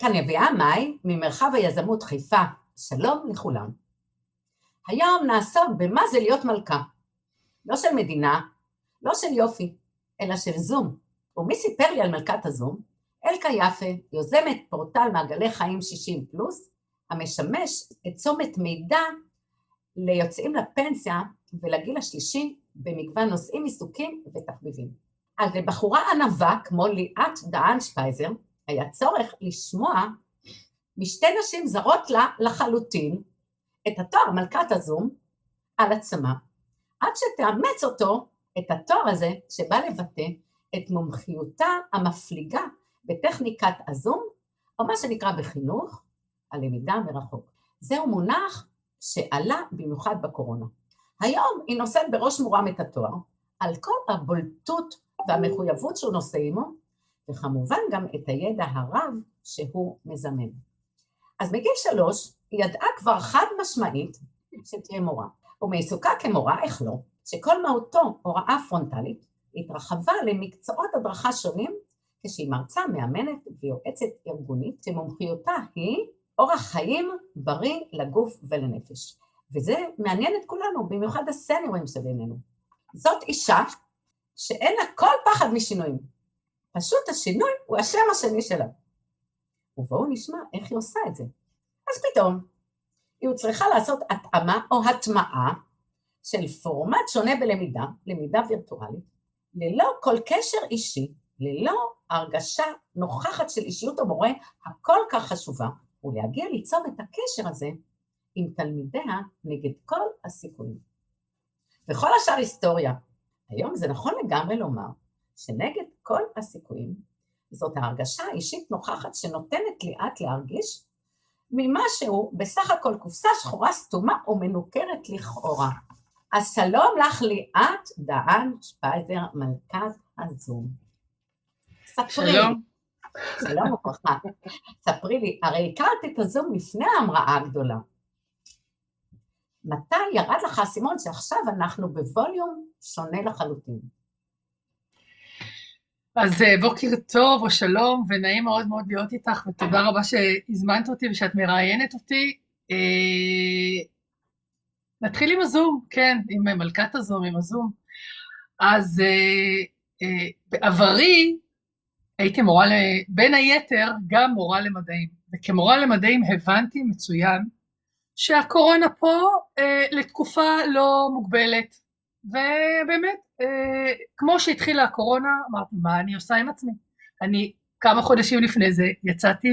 כאן יביאה מאי ממרחב היזמות חיפה, שלום לכולם. היום נעסוק במה זה להיות מלכה. לא של מדינה, לא של יופי, אלא של זום. ומי סיפר לי על מלכת הזום? אלקה יפה, יוזמת פורטל מעגלי חיים 60 פלוס, המשמש את צומת מידע ליוצאים לפנסיה ולגיל השלישי במגוון נושאים, עיסוקים ותחביבים. אז לבחורה ענווה כמו ליאת דהן שפייזר, היה צורך לשמוע משתי נשים זרות לה לחלוטין את התואר מלכת הזום על עצמה, עד שתאמץ אותו, את התואר הזה, שבא לבטא את מומחיותה המפליגה בטכניקת הזום, או מה שנקרא בחינוך, הלמידה מרחוק. זהו מונח שעלה במיוחד בקורונה. היום היא נושאת בראש מורם את התואר, על כל הבולטות והמחויבות שהוא נושא עמו, וכמובן גם את הידע הרב שהוא מזמן. אז מגיל שלוש היא ידעה כבר חד משמעית שתהיה מורה, ומעיסוקה כמורה, איך לא, שכל מהותו הוראה פרונטלית, התרחבה למקצועות הדרכה שונים, כשהיא מרצה, מאמנת ויועצת ארגונית, שמומחיותה היא אורח חיים בריא לגוף ולנפש. וזה מעניין את כולנו, במיוחד הסניורים שבינינו. זאת אישה שאין לה כל פחד משינויים. פשוט השינוי הוא השם השני שלה. ובואו נשמע איך היא עושה את זה. אז פתאום, היא צריכה לעשות התאמה או הטמעה של פורמט שונה בלמידה, למידה וירטואלית, ללא כל קשר אישי, ללא הרגשה נוכחת של אישיות המורה הכל כך חשובה, ולהגיע ליצור את הקשר הזה עם תלמידיה נגד כל הסיכויים. וכל השאר היסטוריה. היום זה נכון לגמרי לומר שנגד כל הסיכויים זאת ההרגשה האישית נוכחת שנותנת ליאת להרגיש ממשהו בסך הכל קופסה שחורה סתומה ומנוכרת לכאורה. אז שלום לך ליאת דהן שפייזר, מלכת הזום. ספרי שלום. שלום וברכה. ספרי לי, הרי הכרת את הזום לפני ההמראה הגדולה. מתי ירד לך האסימון שעכשיו אנחנו בווליום שונה לחלוטין? אז אה, בוקר טוב או שלום ונעים מאוד מאוד להיות איתך ותודה רבה שהזמנת אותי ושאת מראיינת אותי. אה, נתחיל עם הזום, כן, עם מלכת הזום, עם הזום. אז אה, בעברי הייתי מורה, בין היתר גם מורה למדעים, וכמורה למדעים הבנתי מצוין שהקורונה פה לתקופה לא מוגבלת, ובאמת, אה, כמו שהתחילה הקורונה, אמרתי, מה אני עושה עם עצמי? אני כמה חודשים לפני זה יצאתי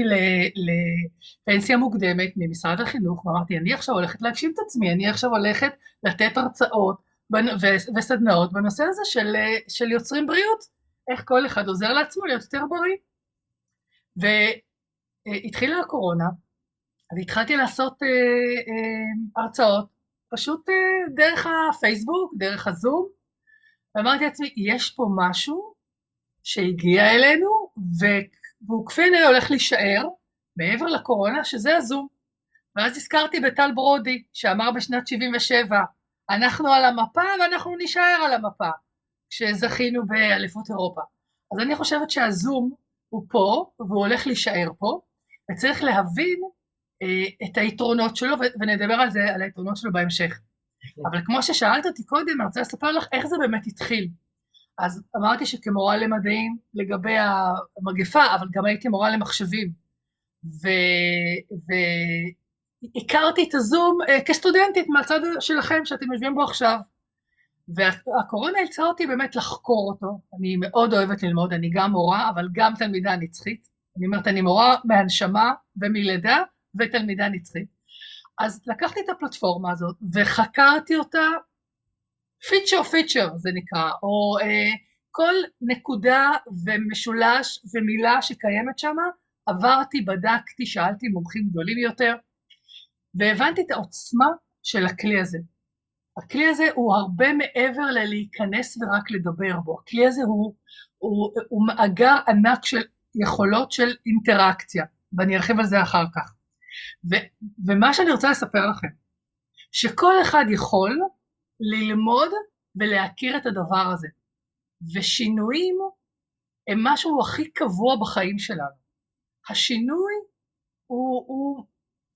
לפנסיה מוקדמת ממשרד החינוך, ואמרתי, אני עכשיו הולכת להגשים את עצמי, אני עכשיו הולכת לתת הרצאות וסדנאות בנושא הזה של, של יוצרים בריאות, איך כל אחד עוזר לעצמו להיות יותר בריא. והתחילה הקורונה, והתחלתי לעשות אה, אה, הרצאות, פשוט אה, דרך הפייסבוק, דרך הזום, ואמרתי לעצמי, יש פה משהו שהגיע אלינו, והוא כפי הנראה הולך להישאר, מעבר לקורונה, שזה הזום. ואז הזכרתי בטל ברודי, שאמר בשנת 77, אנחנו על המפה ואנחנו נישאר על המפה, כשזכינו באליפות אירופה. אז אני חושבת שהזום הוא פה, והוא הולך להישאר פה, וצריך להבין את היתרונות שלו, ונדבר על זה, על היתרונות שלו בהמשך. אבל כמו ששאלת אותי קודם, אני רוצה לספר לך איך זה באמת התחיל. אז אמרתי שכמורה למדעים לגבי המגפה, אבל גם הייתי מורה למחשבים. והכרתי את הזום אה, כסטודנטית מהצד שלכם שאתם יושבים בו עכשיו. והקורונה אילצה אותי באמת לחקור אותו. אני מאוד אוהבת ללמוד, אני גם מורה, אבל גם תלמידה נצחית. אני אומרת, אני מורה מהנשמה ומלידה, ותלמידה נצחית. אז לקחתי את הפלטפורמה הזאת וחקרתי אותה פיצ'ר פיצ'ר זה נקרא, או אה, כל נקודה ומשולש ומילה שקיימת שם, עברתי, בדקתי, שאלתי מומחים גדולים יותר, והבנתי את העוצמה של הכלי הזה. הכלי הזה הוא הרבה מעבר ללהיכנס ורק לדבר בו, הכלי הזה הוא, הוא, הוא מאגר ענק של יכולות של אינטראקציה, ואני ארחיב על זה אחר כך. ו, ומה שאני רוצה לספר לכם, שכל אחד יכול ללמוד ולהכיר את הדבר הזה, ושינויים הם משהו הכי קבוע בחיים שלנו. השינוי הוא, הוא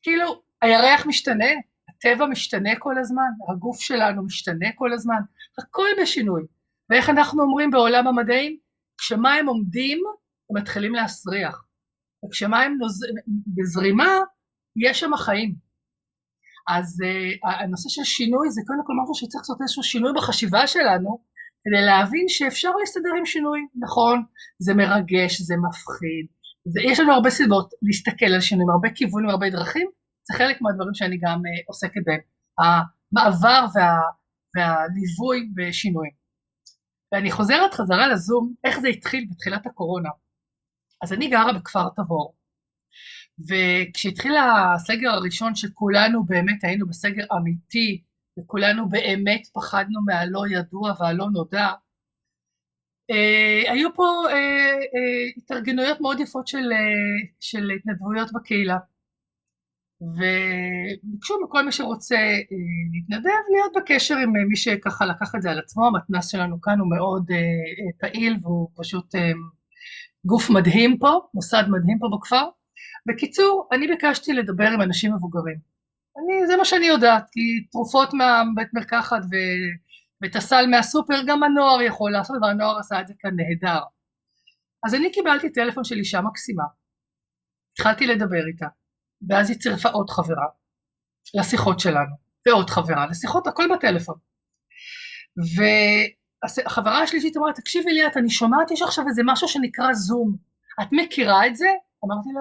כאילו, הירח משתנה, הטבע משתנה כל הזמן, הגוף שלנו משתנה כל הזמן, הכל בשינוי. ואיך אנחנו אומרים בעולם המדעים? כשמים עומדים, הם מתחילים להסריח. וכשמים נוז... בזרימה, יש שם חיים. אז uh, הנושא של שינוי זה קודם כל משהו שצריך לעשות איזשהו שינוי בחשיבה שלנו, כדי להבין שאפשר להסתדר עם שינוי. נכון, זה מרגש, זה מפחיד, זה, יש לנו הרבה סיבות להסתכל על שינויים, הרבה כיוונים, הרבה דרכים, זה חלק מהדברים שאני גם uh, עוסקת בהם, המעבר וה, והליווי בשינויים. ואני חוזרת חזרה לזום, איך זה התחיל בתחילת הקורונה. אז אני גרה בכפר תבור, וכשהתחיל הסגר הראשון שכולנו באמת היינו בסגר אמיתי, וכולנו באמת פחדנו מהלא ידוע והלא נודע, אה, היו פה אה, אה, התארגנויות מאוד יפות של, אה, של התנדבויות בקהילה. וביקשו מכל מי שרוצה אה, להתנדב להיות בקשר עם אה, מי שככה לקח את זה על עצמו, המתנ"ס שלנו כאן הוא מאוד אה, פעיל והוא פשוט גוף מדהים פה, מוסד מדהים פה בכפר. בקיצור, אני ביקשתי לדבר עם אנשים מבוגרים. אני, זה מה שאני יודעת, כי תרופות מהבית מרקחת ו, ואת הסל מהסופר גם הנוער יכול לעשות, והנוער עשה את זה כאן נהדר. אז אני קיבלתי טלפון של אישה מקסימה, התחלתי לדבר איתה. ואז היא צירפה עוד חברה לשיחות שלנו, ועוד חברה לשיחות, הכל בטלפון. והחברה השלישית אמרה, תקשיבי ליאת, אני שומעת, יש עכשיו איזה משהו שנקרא זום. את מכירה את זה? אמרתי לה,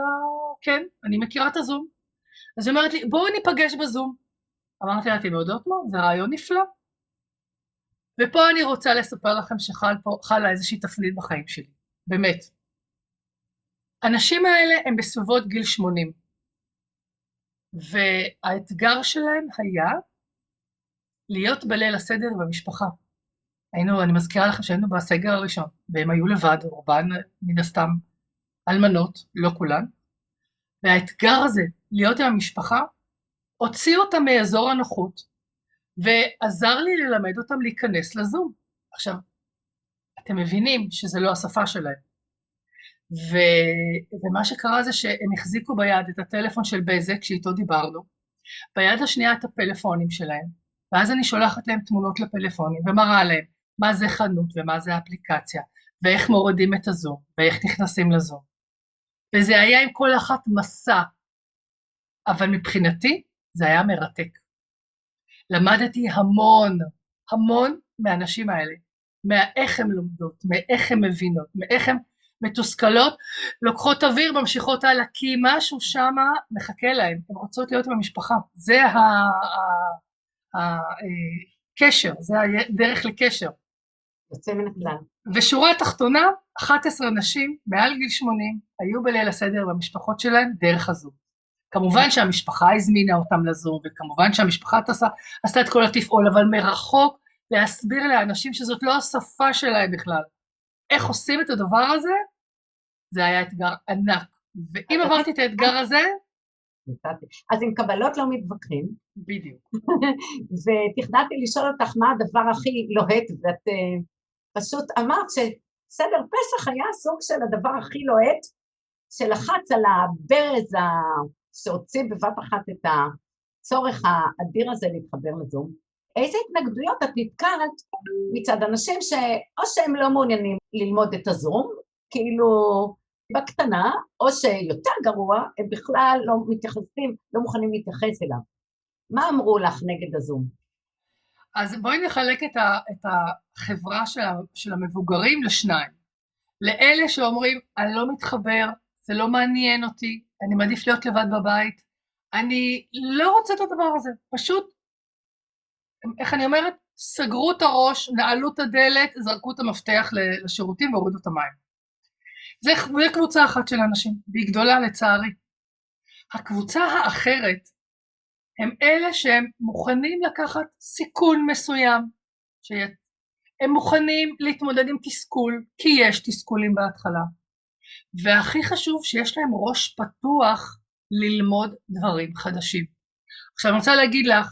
כן, אני מכירה את הזום. אז היא אומרת לי, בואו ניפגש בזום. אמרתי לה, אתם יודעות מה? זה רעיון נפלא. ופה אני רוצה לספר לכם שחלה איזושהי תפנית בחיים שלי, באמת. הנשים האלה הם בסביבות גיל 80. והאתגר שלהם היה להיות בליל הסדר במשפחה. היינו, אני מזכירה לכם שהיינו בסגר הראשון, והם היו לבד, רובן מן הסתם אלמנות, לא כולן, והאתגר הזה, להיות עם המשפחה, הוציא אותם מאזור הנוחות, ועזר לי ללמד אותם להיכנס לזום. עכשיו, אתם מבינים שזה לא השפה שלהם. ו... ומה שקרה זה שהם החזיקו ביד את הטלפון של בזק שאיתו דיברנו, ביד השנייה את הפלאפונים שלהם, ואז אני שולחת להם תמונות לפלאפונים ומראה להם מה זה חנות ומה זה אפליקציה, ואיך מורידים את הזום, ואיך נכנסים לזום. וזה היה עם כל אחת מסע, אבל מבחינתי זה היה מרתק. למדתי המון, המון מהאנשים האלה, מאיך הן לומדות, מאיך הן מבינות, מאיך הן מתוסכלות, לוקחות אוויר, ממשיכות הלאה, כי משהו שם מחכה להן, הן רוצות להיות עם המשפחה, זה הקשר, אה, זה הדרך לקשר. יוצא מן הכלל. ושורה תחתונה, 11 נשים מעל גיל 80 היו בליל הסדר במשפחות שלהן דרך הזום. כמובן שהמשפחה הזמינה אותם לזום, וכמובן שהמשפחה תעשה, עשתה את כל התפעול, אבל מרחוק להסביר לאנשים שזאת לא השפה שלהם בכלל. איך עושים את הדבר הזה, זה היה אתגר ענק. ואם עברתי את האתגר הזה... אז עם קבלות לא מתווכחים. בדיוק. ותכננתי לשאול אותך מה הדבר הכי לוהט, ואת uh, פשוט אמרת שסדר פסח היה סוג של הדבר הכי לוהט, שלחץ על הברז ה... שהוציא בבת אחת את הצורך האדיר הזה להתחבר לזום. איזה התנגדויות את נתקעת מצד אנשים שאו שהם לא מעוניינים ללמוד את הזום, כאילו בקטנה, או שיותר גרוע, הם בכלל לא מתייחסים, לא מוכנים להתייחס אליו. מה אמרו לך נגד הזום? אז בואי נחלק את, ה, את החברה של, של המבוגרים לשניים. לאלה שאומרים, אני לא מתחבר, זה לא מעניין אותי, אני מעדיף להיות לבד בבית, אני לא רוצה את הדבר הזה, פשוט, איך אני אומרת? סגרו את הראש, נעלו את הדלת, זרקו את המפתח לשירותים והורידו את המים. זה, זה קבוצה אחת של אנשים, והיא גדולה לצערי. הקבוצה האחרת הם אלה שהם מוכנים לקחת סיכון מסוים, שהם מוכנים להתמודד עם תסכול, כי יש תסכולים בהתחלה, והכי חשוב שיש להם ראש פתוח ללמוד דברים חדשים. עכשיו אני רוצה להגיד לך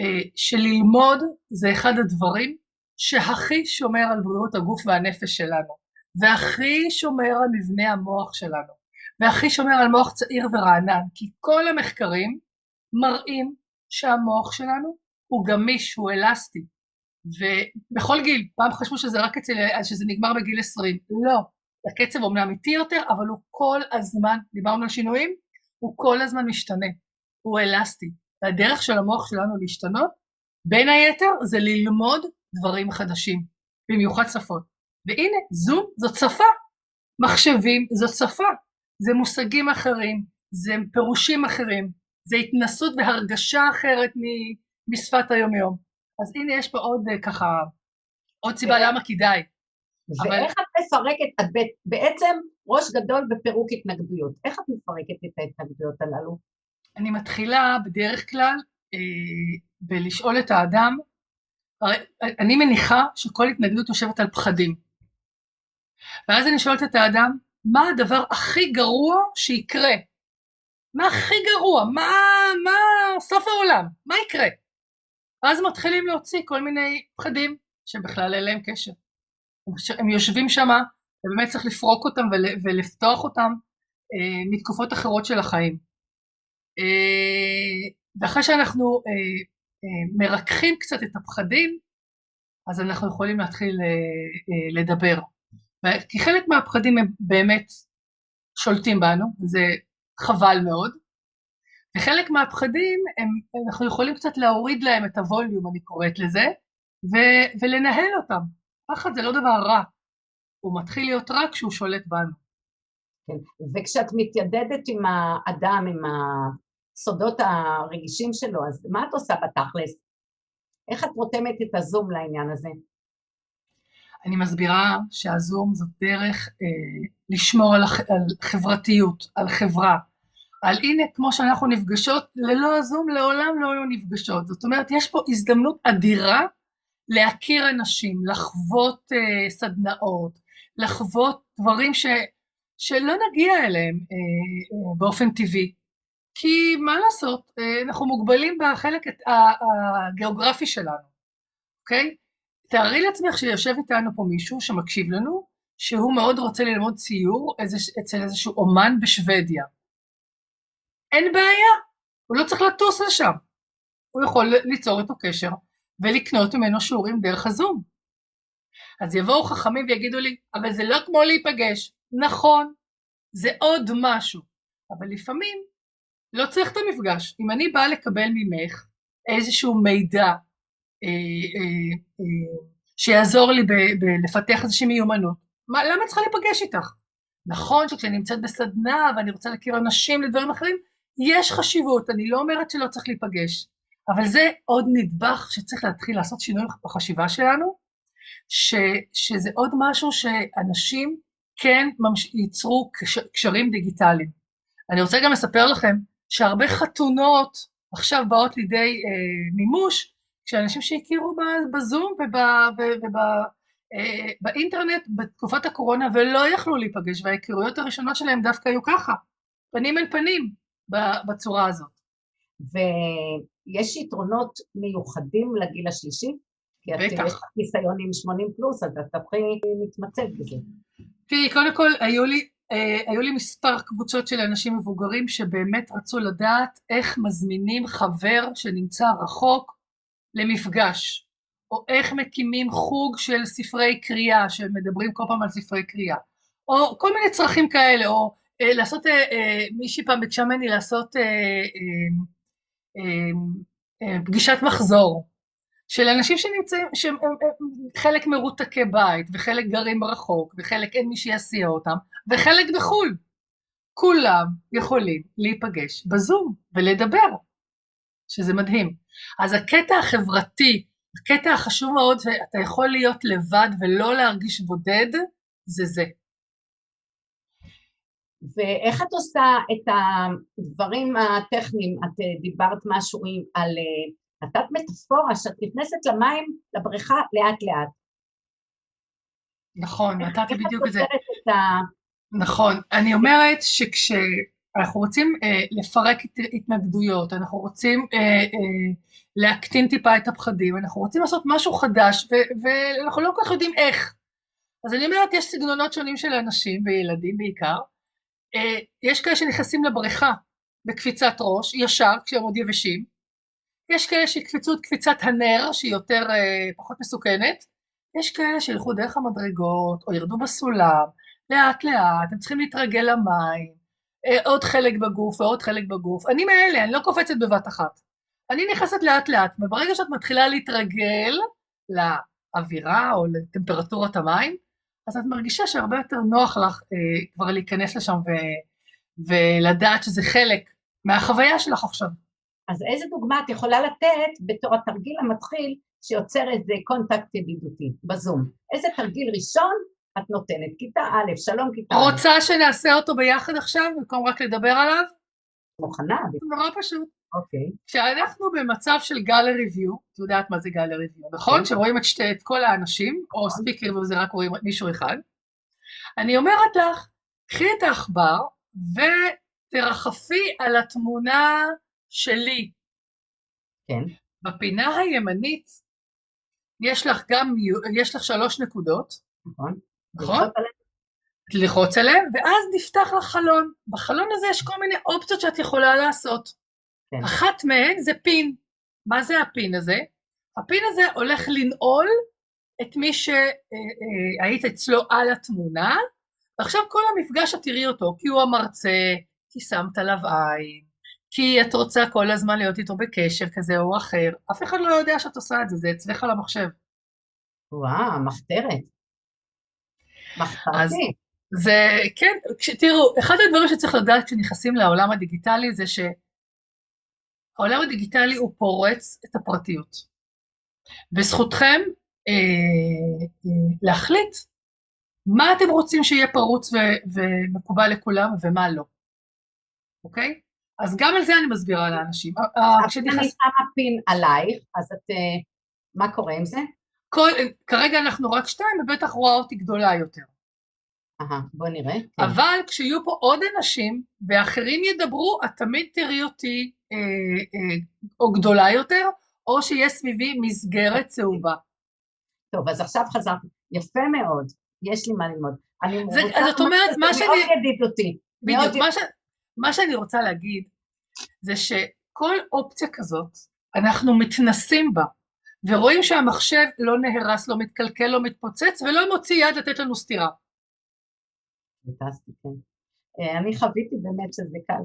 אה, שללמוד זה אחד הדברים שהכי שומר על בריאות הגוף והנפש שלנו. והכי שומר על מבנה המוח שלנו, והכי שומר על מוח צעיר ורענן, כי כל המחקרים מראים שהמוח שלנו הוא גמיש, הוא אלסטי, ובכל גיל, פעם חשבו שזה רק אצל, שזה נגמר בגיל 20, לא, הקצב אומנם איטי יותר, אבל הוא כל הזמן, דיברנו על שינויים, הוא כל הזמן משתנה, הוא אלסטי, והדרך של המוח שלנו להשתנות, בין היתר זה ללמוד דברים חדשים, במיוחד שפות. והנה, זום זאת שפה, מחשבים זאת שפה, זה מושגים אחרים, זה פירושים אחרים, זה התנסות והרגשה אחרת משפת היומיום. אז הנה יש פה עוד אה, ככה, עוד סיבה למה כדאי. ואיך את מפרקת, את בעצם ראש גדול בפירוק התנגדויות, איך את מפרקת את ההתנגדויות הללו? אני מתחילה בדרך כלל אה, בלשאול את האדם, הרי אני מניחה שכל התנגדות יושבת על פחדים. ואז אני שואלת את האדם, מה הדבר הכי גרוע שיקרה? מה הכי גרוע? מה, מה סוף העולם? מה יקרה? אז מתחילים להוציא כל מיני פחדים שבכלל אין להם קשר. הם יושבים שם, ובאמת צריך לפרוק אותם ולפתוח אותם אה, מתקופות אחרות של החיים. אה, ואחרי שאנחנו אה, אה, מרככים קצת את הפחדים, אז אנחנו יכולים להתחיל אה, אה, לדבר. כי חלק מהפחדים הם באמת שולטים בנו, וזה חבל מאוד, וחלק מהפחדים הם, אנחנו יכולים קצת להוריד להם את הווליום, אני קוראת לזה, ו, ולנהל אותם. פחד זה לא דבר רע, הוא מתחיל להיות רע כשהוא שולט בנו. כן. וכשאת מתיידדת עם האדם, עם הסודות הרגישים שלו, אז מה את עושה בתכלס? איך את רותמת את הזום לעניין הזה? אני מסבירה שהזום זאת דרך אה, לשמור על, הח, על חברתיות, על חברה, על הנה כמו שאנחנו נפגשות, ללא הזום לעולם לא היו נפגשות. זאת אומרת, יש פה הזדמנות אדירה להכיר אנשים, לחוות אה, סדנאות, לחוות דברים ש, שלא נגיע אליהם אה, אה, באופן טבעי. כי מה לעשות, אה, אנחנו מוגבלים בחלק הגיאוגרפי שלנו, אוקיי? תארי לעצמך שיושב איתנו פה מישהו שמקשיב לנו, שהוא מאוד רוצה ללמוד ציור אצל איזשהו אומן בשוודיה. אין בעיה, הוא לא צריך לטוס לשם. הוא יכול ליצור איתו קשר ולקנות ממנו שיעורים דרך הזום. אז יבואו חכמים ויגידו לי, אבל זה לא כמו להיפגש. נכון, זה עוד משהו, אבל לפעמים לא צריך את המפגש. אם אני באה לקבל ממך איזשהו מידע אה, אה, אה, שיעזור לי לפתח איזושהי מיומנות, מה, למה צריכה להיפגש איתך? נכון שכשאני נמצאת בסדנה ואני רוצה להכיר אנשים לדברים אחרים, יש חשיבות, אני לא אומרת שלא צריך להיפגש, אבל זה עוד נדבך שצריך להתחיל לעשות שינוי בחשיבה שלנו, ש, שזה עוד משהו שאנשים כן ממש, ייצרו קש, קשרים דיגיטליים. אני רוצה גם לספר לכם שהרבה חתונות עכשיו באות לידי אה, מימוש, כשאנשים שהכירו בזום ובאינטרנט אה, בתקופת הקורונה ולא יכלו להיפגש, וההיכרויות הראשונות שלהם דווקא היו ככה, פנים אל פנים. בצורה הזאת. ויש יתרונות מיוחדים לגיל השלישי? כי את יש לך ניסיון עם 80 פלוס, אז את תתחיל להתמצאת בזה. תראי, קודם כל, היו לי, אה, היו לי מספר קבוצות של אנשים מבוגרים שבאמת רצו לדעת איך מזמינים חבר שנמצא רחוק למפגש, או איך מקימים חוג של ספרי קריאה, שמדברים כל פעם על ספרי קריאה, או כל מיני צרכים כאלה, או לעשות, אה, אה, מישהי פעם ביקשה ממני לעשות פגישת מחזור של אנשים שנמצאים, שהם חלק מרותקי בית וחלק גרים רחוק וחלק אין מי שיסיע אותם וחלק בחו"ל. כולם יכולים להיפגש בזום ולדבר, שזה מדהים. אז הקטע החברתי, הקטע החשוב מאוד, ואתה יכול להיות לבד ולא להרגיש בודד, זה זה. ואיך את עושה את הדברים הטכניים? את אה, דיברת משהו על... אה, נתת מטאפורה שאת נכנסת למים, לבריכה, לאט לאט. נכון, נתתי בדיוק את זה. את ה... נכון, אני אומרת שכשאנחנו רוצים אה, לפרק התנגדויות, אנחנו רוצים אה, אה, להקטין טיפה את הפחדים, אנחנו רוצים לעשות משהו חדש, ואנחנו לא כל כך יודעים איך. אז אני אומרת, יש סגנונות שונים של אנשים, וילדים בעיקר, יש כאלה שנכנסים לבריכה בקפיצת ראש, ישר, כשהם עוד יבשים. יש כאלה שיקפצו את קפיצת הנר, שהיא יותר, אה, פחות מסוכנת. יש כאלה שילכו דרך המדרגות, או ירדו בסולם, לאט לאט, הם צריכים להתרגל למים, אה, עוד חלק בגוף ועוד חלק בגוף. אני מאלה, אני לא קופצת בבת אחת. אני נכנסת לאט לאט, וברגע שאת מתחילה להתרגל לאווירה או לטמפרטורת המים, אז את מרגישה שהרבה יותר נוח לך אה, כבר להיכנס לשם ו, ולדעת שזה חלק מהחוויה שלך עכשיו. אז איזה דוגמה את יכולה לתת בתור התרגיל המתחיל שיוצר איזה קונטקט ידידותי בזום? איזה תרגיל ראשון את נותנת? כיתה א', שלום כיתה א'. רוצה שנעשה אותו ביחד עכשיו, במקום רק לדבר עליו? מוכנה. נורא פשוט. אוקיי. כשאנחנו במצב של גלרי ויו, את יודעת מה זה גלרי ויו, נכון? כן. שרואים את, שתי, את כל האנשים, או נכון. ספיקר וזה רק רואים מישהו אחד. אני אומרת לך, קחי את העכבר ותרחפי על התמונה שלי. כן. בפינה הימנית יש לך גם, יש לך שלוש נקודות. נכון. נכון? ללחוץ עליהם, ואז נפתח לך חלון. בחלון הזה יש כל מיני אופציות שאת יכולה לעשות. כן. אחת מהן זה פין. מה זה הפין הזה? הפין הזה הולך לנעול את מי שהיית אצלו על התמונה, ועכשיו כל המפגש את תראי אותו, כי הוא המרצה, כי שמת עליו עין, כי את רוצה כל הזמן להיות איתו בקשר כזה או אחר. אף אחד לא יודע שאת עושה את זה, זה אצלך על המחשב. וואו, מחתרת. מחתרתי. זה, כן, תראו, אחד הדברים שצריך לדעת כשנכנסים לעולם הדיגיטלי זה ש... העולם הדיגיטלי הוא פורץ את הפרטיות. וזכותכם אה, אה, להחליט מה אתם רוצים שיהיה פרוץ ו- ומקובל לכולם ומה לא, אוקיי? אז גם על זה אני מסבירה לאנשים. כשאני שמה פין עלייך, אז את, אה, מה קורה עם זה? כל, כרגע אנחנו רק שתיים, ובטח רואה אותי גדולה יותר. אהה, בוא נראה. כן. אבל כשיהיו פה עוד אנשים ואחרים ידברו, את תמיד תראי אותי אה, אה, או גדולה יותר, או שיש סביבי מסגרת צהובה. טוב, אז עכשיו חזרתי. יפה מאוד, יש לי מה ללמוד. אני זה, רוצה... אז את אומרת, מה שאני... מאוד ידידותי. בדיוק, מה, ש... מה שאני רוצה להגיד, זה שכל אופציה כזאת, אנחנו מתנסים בה, ורואים שהמחשב לא נהרס, לא מתקלקל, לא מתפוצץ, ולא מוציא יד לתת לנו סטירה. פנטסטי, כן. אה, אני חוויתי באמת שזה קל,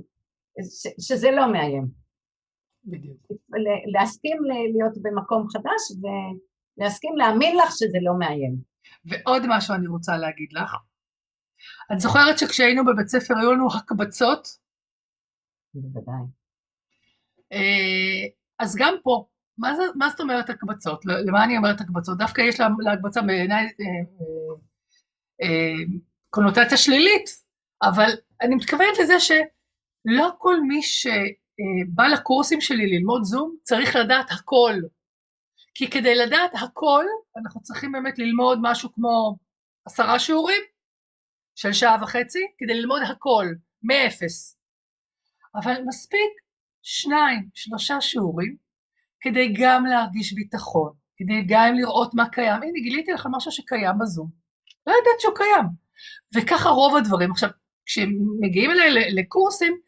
שזה לא מאיים. בדיוק. להסכים להיות במקום חדש ולהסכים להאמין לך שזה לא מאיים. ועוד משהו אני רוצה להגיד לך. את זוכרת שכשהיינו בבית ספר היו לנו הקבצות? בוודאי. אה, אז גם פה, מה, זה, מה זאת אומרת הקבצות? למה אני אומרת הקבצות? דווקא יש להקבצה בעיניי אה, קונוטציה שלילית, אבל אני מתכוונת לזה שלא כל מי שבא לקורסים שלי ללמוד זום צריך לדעת הכל. כי כדי לדעת הכל, אנחנו צריכים באמת ללמוד משהו כמו עשרה שיעורים של שעה וחצי, כדי ללמוד הכל, מאפס. אבל מספיק שניים, שלושה שיעורים, כדי גם להרגיש ביטחון, כדי גם לראות מה קיים. הנה, גיליתי לך משהו שקיים בזום. לא ידעת שהוא קיים. וככה רוב הדברים. עכשיו, כשמגיעים אליי לקורסים,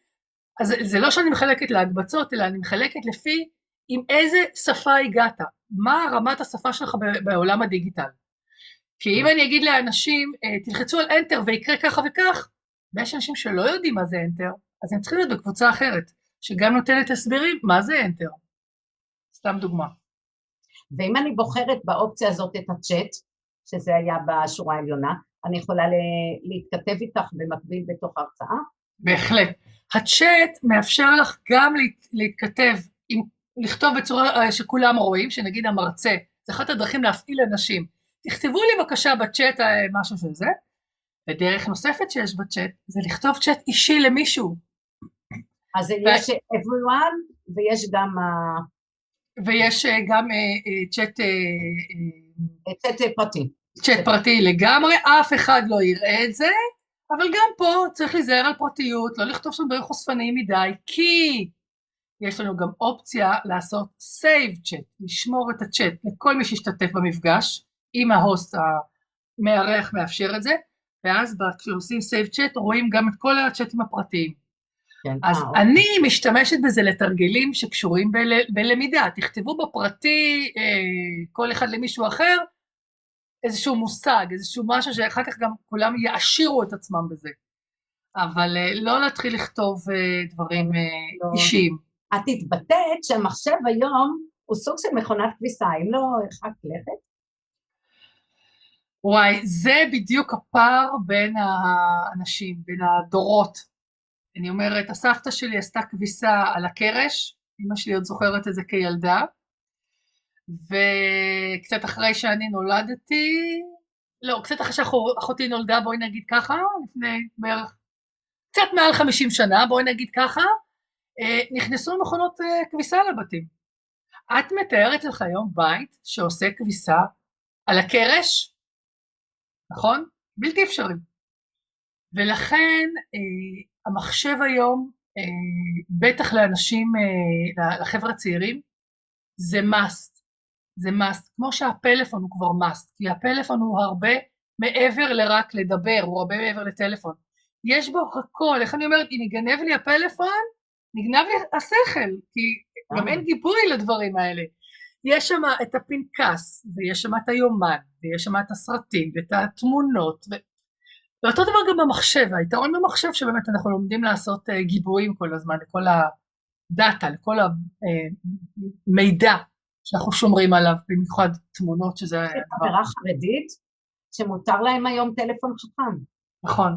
אז זה לא שאני מחלקת להקבצות, אלא אני מחלקת לפי עם איזה שפה הגעת, מה רמת השפה שלך בעולם הדיגיטל. כי אם אני אגיד לאנשים, אה, תלחצו על Enter ויקרה ככה וכך, ויש אנשים שלא יודעים מה זה Enter, אז הם צריכים להיות בקבוצה אחרת, שגם נותנת הסברים מה זה Enter. סתם דוגמה. ואם אני בוחרת באופציה הזאת את הצ'אט, שזה היה בשורה העליונה, אני יכולה להתכתב איתך במקביל בתוך ההרצאה? בהחלט. הצ'אט מאפשר לך גם להתכתב, עם, לכתוב בצורה אה, שכולם רואים, שנגיד המרצה, זה אחת הדרכים להפעיל אנשים. תכתבו לי בבקשה בצ'אט אה, משהו של זה, ודרך נוספת שיש בצ'אט, זה לכתוב צ'אט אישי למישהו. אז ו... יש everyone ויש גם... ויש אה, גם צ'אט... צ'אט פרטי. צ'אט פרטי לגמרי, אף אחד לא יראה את זה, אבל גם פה צריך להיזהר על פרטיות, לא לכתוב שם דברים חושפניים מדי, כי יש לנו גם אופציה לעשות save chat, לשמור את הצ'אט לכל מי שהשתתף במפגש, אם ה host המארח מאפשר את זה, ואז כשעושים save chat רואים גם את כל הצ'אטים הפרטיים. כן, אז אה, אוקיי. אני משתמשת בזה לתרגילים שקשורים בל, בלמידה. תכתבו בפרטי, אה, כל אחד למישהו אחר, איזשהו מושג, איזשהו משהו שאחר כך גם כולם יעשירו את עצמם בזה. אבל אה, לא להתחיל לכתוב אה, דברים אה, לא. אישיים. את התבטאת שהמחשב היום הוא סוג של מכונת כביסה, אם לא הרחקת לכת. וואי, זה בדיוק הפער בין האנשים, בין הדורות. אני אומרת, הסבתא שלי עשתה כביסה על הקרש, אמא שלי עוד זוכרת את זה כילדה, וקצת אחרי שאני נולדתי, לא, קצת אחרי שאחותי נולדה, בואי נגיד ככה, לפני בערך, קצת מעל 50 שנה, בואי נגיד ככה, אה, נכנסו מכונות אה, כביסה לבתים. את מתארת לך היום בית שעושה כביסה על הקרש, נכון? בלתי אפשרי. ולכן אה, המחשב היום, אה, בטח לאנשים, אה, לחבר'ה הצעירים, זה must. זה must. כמו שהפלאפון הוא כבר must, כי הפלאפון הוא הרבה מעבר לרק לדבר, הוא הרבה מעבר לטלפון. יש בו הכל, איך אני אומרת, אם יגנב לי הפלאפון, נגנב לי השכל, כי גם אין גיבוי לדברים האלה. יש שם את הפנקס, ויש שם את היומן, ויש שם את הסרטים, ואת התמונות, ו... ואותו דבר גם במחשב, היתרון במחשב שבאמת אנחנו לומדים לעשות uh, גיבויים כל הזמן לכל הדאטה, לכל המידע שאנחנו שומרים עליו, במיוחד תמונות שזה... יש חברה חרדית שמותר להם היום טלפון חכם. נכון.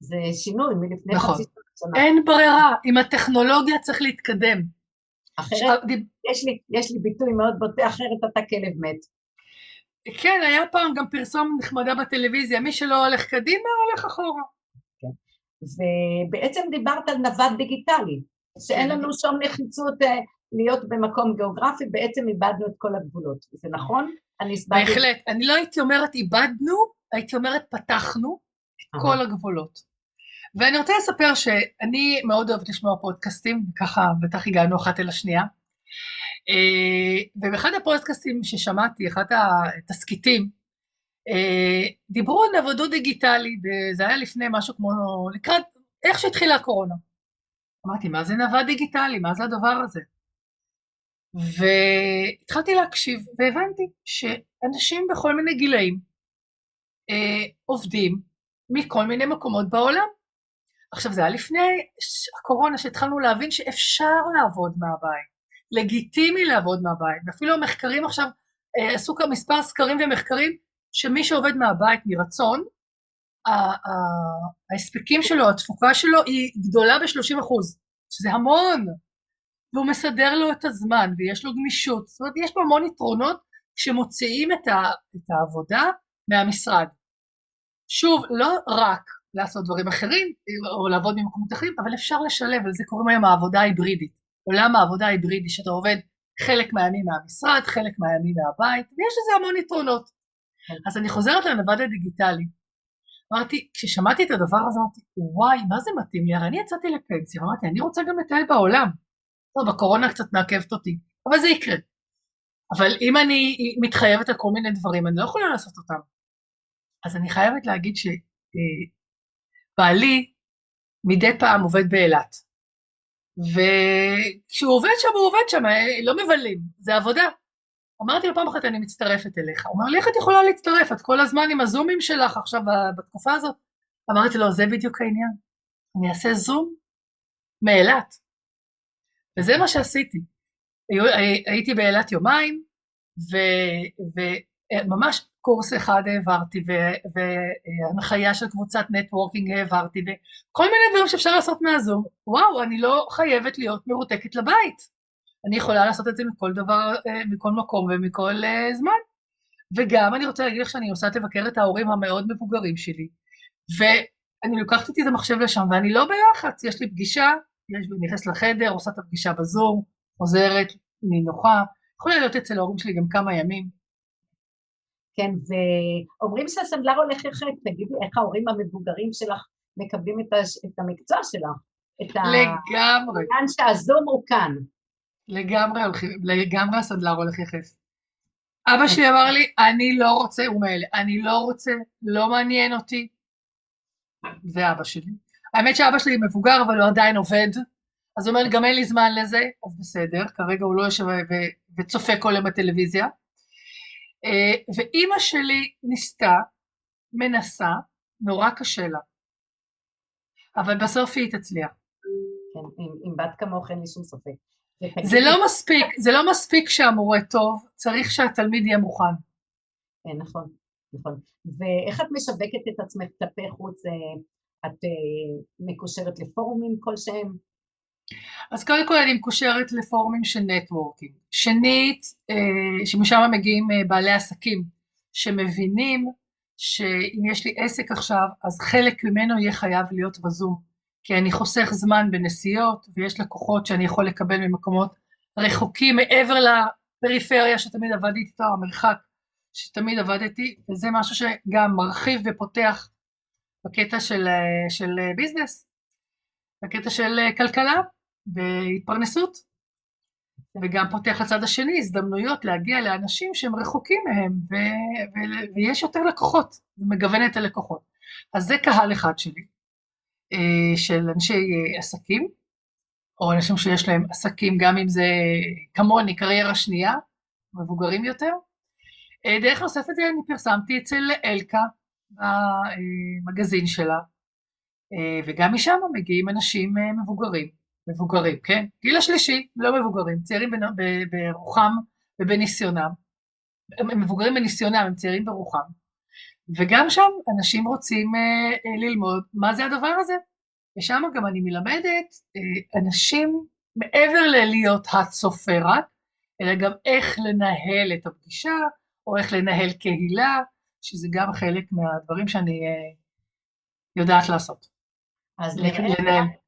זה שינוי מלפני נכון. חצי שנה. אין ברירה, עם הטכנולוגיה צריך להתקדם. אחרת, יש לי, יש לי ביטוי מאוד בוטה, אחרת אתה כלב מת. כן, היה פעם גם פרסום נחמדה בטלוויזיה, מי שלא הולך קדימה, הולך אחורה. ובעצם דיברת על נווד דיגיטלי, שאין כן. לנו שום נחיצות אה, להיות במקום גיאוגרפי, בעצם איבדנו את כל הגבולות. זה נכון? אני הסברתי. בהחלט. אני לא הייתי אומרת איבדנו, הייתי אומרת פתחנו את. כל הגבולות. ואני רוצה לספר שאני מאוד אוהבת לשמוע פודקאסטים, וככה בטח הגענו אחת אל השנייה. אה, ובאחד הפודקאסטים ששמעתי, אחד התסכיתים, אה, דיברו על עבודות דיגיטלי, וזה היה לפני משהו כמו, לקראת, איך שהתחילה הקורונה. אמרתי, מה זה נווד דיגיטלי? מה זה הדבר הזה? והתחלתי להקשיב, והבנתי שאנשים בכל מיני גילאים אה, עובדים מכל מיני מקומות בעולם. עכשיו, זה היה לפני הקורונה שהתחלנו להבין שאפשר לעבוד מהבית, לגיטימי לעבוד מהבית, ואפילו המחקרים עכשיו, אה, עשו כאן מספר סקרים ומחקרים, שמי שעובד מהבית מרצון, ההספקים שלו, התפוקה שלו היא גדולה ב-30 אחוז, שזה המון, והוא מסדר לו את הזמן, ויש לו גמישות, זאת אומרת, יש פה המון יתרונות שמוציאים את, ה- את העבודה מהמשרד. שוב, לא רק לעשות דברים אחרים, או לעבוד ממקומות אחרים, אבל אפשר לשלב, על זה קוראים היום העבודה ההיברידית. עולם העבודה ההיברידי, שאתה עובד חלק מהימים מהמשרד, חלק מהימים מהבית, ויש לזה המון יתרונות. אז אני חוזרת לנווד הדיגיטלי. אמרתי, כששמעתי את הדבר הזה, אמרתי, וואי, מה זה מתאים לי? הרי אני יצאתי לפנסיה, אמרתי, אני רוצה גם לטייל בעולם. טוב, הקורונה קצת מעכבת אותי, אבל זה יקרה. אבל אם אני מתחייבת על כל מיני דברים, אני לא יכולה לעשות אותם. אז אני חייבת להגיד שבעלי מדי פעם עובד באילת. וכשהוא עובד שם, הוא עובד שם, אה, לא מבלים, זה עבודה. אמרתי לו פעם אחת, אני מצטרפת אליך. הוא אומר לי, איך את יכולה להצטרף? את כל הזמן עם הזומים שלך עכשיו בתקופה הזאת? אמרתי לו, זה בדיוק העניין. אני אעשה זום מאילת. וזה מה שעשיתי. הייתי באילת יומיים, ו- וממש קורס אחד העברתי, והנחיה של קבוצת נטוורקינג העברתי, וכל מיני דברים שאפשר לעשות מהזום. וואו, אני לא חייבת להיות מרותקת לבית. אני יכולה לעשות את זה מכל דבר, אה, מכל מקום ומכל אה, זמן. וגם אני רוצה להגיד לך שאני נוסעת לבקר את ההורים המאוד מבוגרים שלי, ואני לוקחת איתי את המחשב לשם, ואני לא בלחץ, יש לי פגישה, יש לי נכנס לחדר, עושה את הפגישה בזום, חוזרת, נינוחה, יכולה להיות אצל ההורים שלי גם כמה ימים. כן, ואומרים שהסנדלר הולך יחד, תגידי, איך ההורים המבוגרים שלך מקבלים את, הש... את המקצוע שלך? את לגמרי, העניין שהזום הוא כאן. לגמרי, לגמרי הסנדלר הולך יחף. אבא שלי אמר לי, אני לא רוצה, הוא מאלה, אני לא רוצה, לא מעניין אותי. זה אבא שלי. האמת שאבא שלי מבוגר, אבל הוא עדיין עובד, אז הוא אומר לי, גם אין לי זמן לזה, אז בסדר, כרגע הוא לא יושב וצופה כל יום בטלוויזיה. אה, ואימא שלי ניסתה, מנסה, נורא קשה לה. אבל בסוף היא תצליח. כן, עם, עם בת כמוך אין לי שום ספק. זה לא מספיק, זה לא מספיק שהמורה טוב, צריך שהתלמיד יהיה מוכן. כן, נכון, נכון. ואיך את משווקת את עצמך כלפי חוץ? אה, את אה, מקושרת לפורומים כלשהם? אז קודם כל אני מקושרת לפורומים של נטוורקינג. שנית, אה, שמשם מגיעים בעלי עסקים שמבינים שאם יש לי עסק עכשיו, אז חלק ממנו יהיה חייב להיות בזום. כי אני חוסך זמן בנסיעות, ויש לקוחות שאני יכול לקבל ממקומות רחוקים מעבר לפריפריה שתמיד עבדתי איתו, המרחק שתמיד עבדתי, וזה משהו שגם מרחיב ופותח בקטע של, של ביזנס, בקטע של כלכלה והתפרנסות, וגם פותח לצד השני הזדמנויות להגיע לאנשים שהם רחוקים מהם, ו, ו, ויש יותר לקוחות, מגוון את הלקוחות. אז זה קהל אחד שלי. אה, של אנשי אה, עסקים, או אנשים שיש להם עסקים, גם אם זה כמוני, קריירה שנייה, מבוגרים יותר. אה, דרך נוספת אני פרסמתי אצל אלקה, במגזין שלה, וגם משם מגיעים אנשים מבוגרים, מבוגרים, כן? גיל השלישי, לא מבוגרים, צעירים ברוחם ובניסיונם, הם מבוגרים בניסיונם, הם צעירים ברוחם, וגם שם אנשים רוצים אה, אה, ללמוד. מה זה הדבר הזה. ושם גם אני מלמדת אה, אנשים מעבר ללהיות הצופה רק, אלא גם איך לנהל את הפגישה, או איך לנהל קהילה, שזה גם חלק מהדברים שאני אה, יודעת לעשות. אז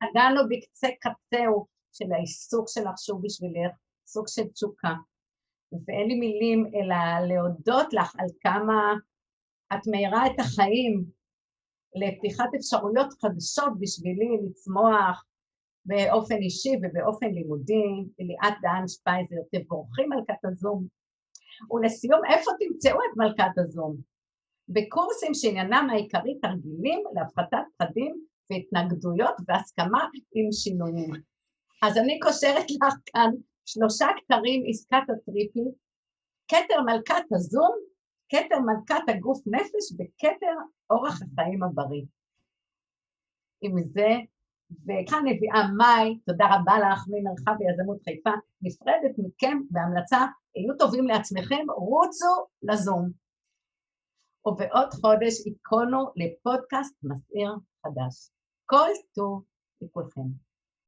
נגענו בקצה קצהו של העיסוק שלך שוב בשבילך, סוג של תשוקה. ואין לי מילים אלא להודות לך על כמה את מאירה את החיים לפתיחת אפשרויות חדשות בשבילי לצמוח באופן אישי ובאופן לימודי, ליאת דהן שפייזר, תבורכי מלכת הזום. ולסיום, איפה תמצאו את מלכת הזום? בקורסים שעניינם העיקרי תרגילים להפחתת פחדים והתנגדויות והסכמה עם שינויים. אז אני קושרת לך כאן שלושה כתרים עסקת הטריפי, כתר מלכת הזום כתר מלכת הגוף נפש בכתר אורח החיים הבריא. עם זה, וכאן נביאה מאי, תודה רבה לך ממרחב יזמות חיפה, נפרדת מכם בהמלצה, היו טובים לעצמכם, רוצו לזום. ובעוד חודש עדכונו לפודקאסט מסעיר חדש. כל טוב לכולכם.